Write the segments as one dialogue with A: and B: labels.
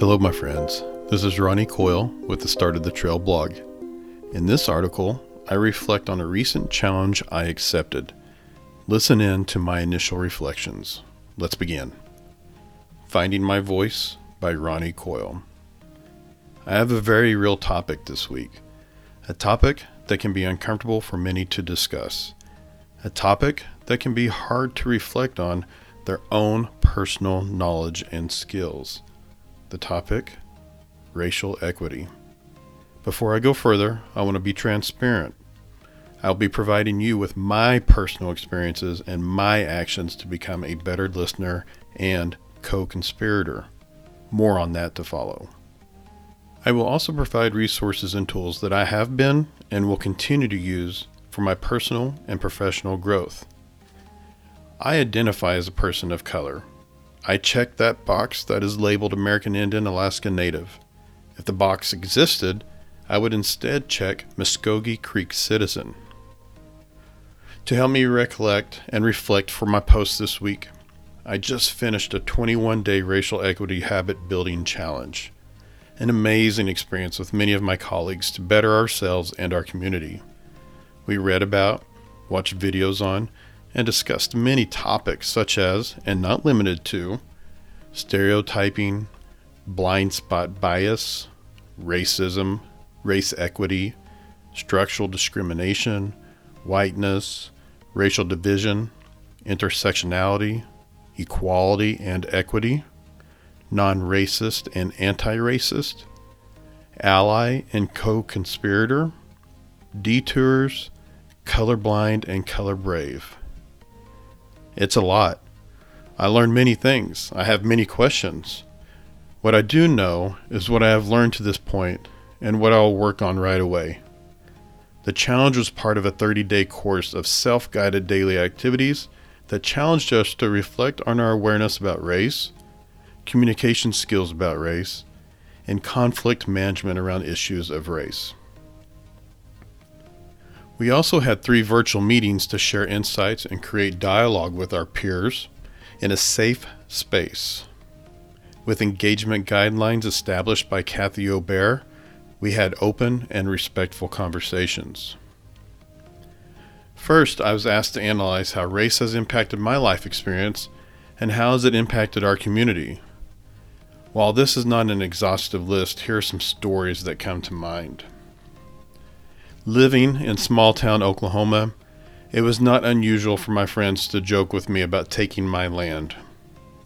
A: Hello, my friends. This is Ronnie Coyle with the Start of the Trail blog. In this article, I reflect on a recent challenge I accepted. Listen in to my initial reflections. Let's begin. Finding My Voice by Ronnie Coyle. I have a very real topic this week, a topic that can be uncomfortable for many to discuss, a topic that can be hard to reflect on their own personal knowledge and skills. The topic racial equity. Before I go further, I want to be transparent. I'll be providing you with my personal experiences and my actions to become a better listener and co conspirator. More on that to follow. I will also provide resources and tools that I have been and will continue to use for my personal and professional growth. I identify as a person of color. I check that box that is labeled American Indian Alaska Native. If the box existed, I would instead check Muskogee Creek citizen. To help me recollect and reflect for my post this week, I just finished a 21 day racial equity habit building challenge. An amazing experience with many of my colleagues to better ourselves and our community. We read about, watched videos on, and discussed many topics such as, and not limited to, stereotyping, blind spot bias, racism, race equity, structural discrimination, whiteness, racial division, intersectionality, equality and equity, non racist and anti racist, ally and co conspirator, detours, colorblind and color brave. It's a lot. I learned many things. I have many questions. What I do know is what I have learned to this point and what I will work on right away. The challenge was part of a 30 day course of self guided daily activities that challenged us to reflect on our awareness about race, communication skills about race, and conflict management around issues of race. We also had three virtual meetings to share insights and create dialogue with our peers in a safe space. With engagement guidelines established by Kathy Obear, we had open and respectful conversations. First, I was asked to analyze how race has impacted my life experience and how has it impacted our community. While this is not an exhaustive list, here are some stories that come to mind. Living in small town Oklahoma, it was not unusual for my friends to joke with me about taking my land.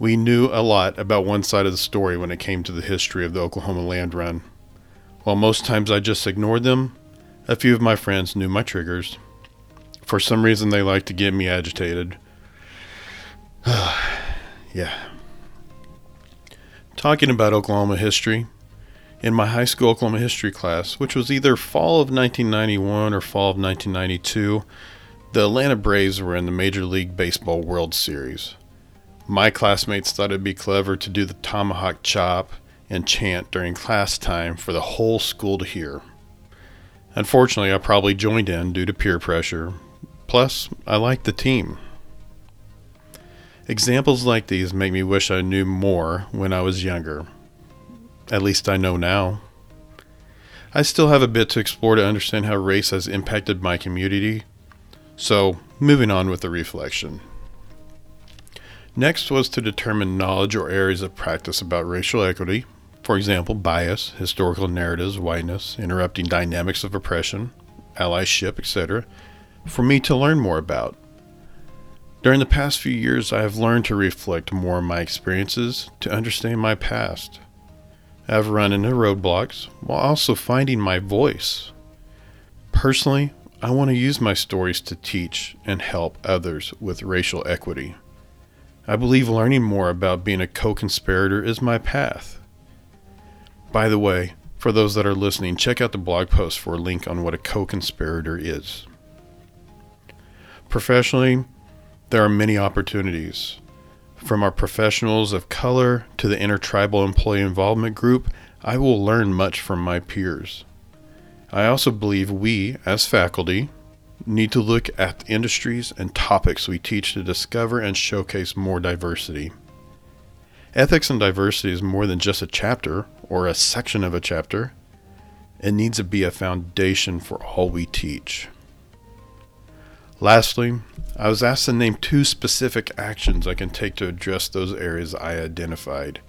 A: We knew a lot about one side of the story when it came to the history of the Oklahoma land run. While most times I just ignored them, a few of my friends knew my triggers. For some reason, they liked to get me agitated. yeah. Talking about Oklahoma history, in my high school Oklahoma history class, which was either fall of 1991 or fall of 1992, the Atlanta Braves were in the Major League Baseball World Series. My classmates thought it'd be clever to do the tomahawk chop and chant during class time for the whole school to hear. Unfortunately, I probably joined in due to peer pressure. Plus, I liked the team. Examples like these make me wish I knew more when I was younger. At least I know now. I still have a bit to explore to understand how race has impacted my community. So, moving on with the reflection. Next was to determine knowledge or areas of practice about racial equity, for example, bias, historical narratives, whiteness, interrupting dynamics of oppression, allyship, etc., for me to learn more about. During the past few years, I have learned to reflect more on my experiences to understand my past. I've run into roadblocks while also finding my voice. Personally, I want to use my stories to teach and help others with racial equity. I believe learning more about being a co conspirator is my path. By the way, for those that are listening, check out the blog post for a link on what a co conspirator is. Professionally, there are many opportunities. From our professionals of color to the intertribal employee involvement group, I will learn much from my peers. I also believe we, as faculty, need to look at the industries and topics we teach to discover and showcase more diversity. Ethics and diversity is more than just a chapter or a section of a chapter. It needs to be a foundation for all we teach. Lastly, I was asked to name two specific actions I can take to address those areas I identified.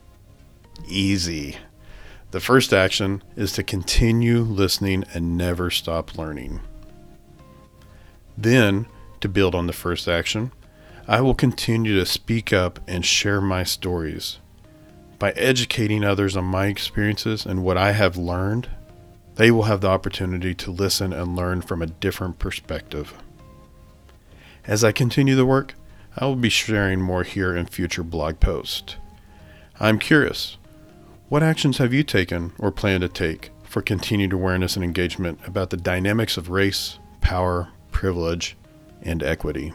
A: Easy. The first action is to continue listening and never stop learning. Then, to build on the first action, I will continue to speak up and share my stories. By educating others on my experiences and what I have learned, they will have the opportunity to listen and learn from a different perspective. As I continue the work, I will be sharing more here in future blog posts. I'm curious, what actions have you taken or plan to take for continued awareness and engagement about the dynamics of race, power, privilege, and equity?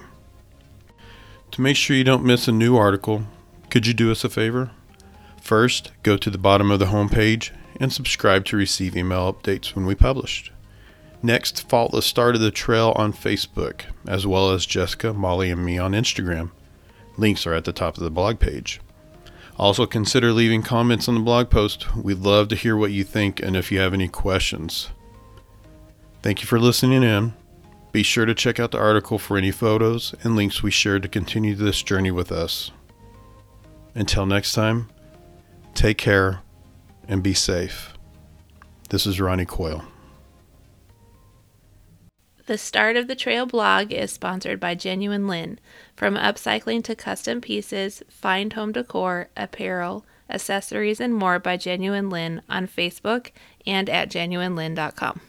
A: To make sure you don't miss a new article, could you do us a favor? First, go to the bottom of the homepage and subscribe to receive email updates when we publish. Next, follow the Start of the Trail on Facebook, as well as Jessica, Molly, and me on Instagram. Links are at the top of the blog page. Also, consider leaving comments on the blog post. We'd love to hear what you think and if you have any questions. Thank you for listening in. Be sure to check out the article for any photos and links we shared to continue this journey with us. Until next time, take care and be safe. This is Ronnie Coyle.
B: The Start of the Trail blog is sponsored by Genuine Lynn. From upcycling to custom pieces, find home decor, apparel, accessories, and more by Genuine Lynn on Facebook and at genuinelynn.com.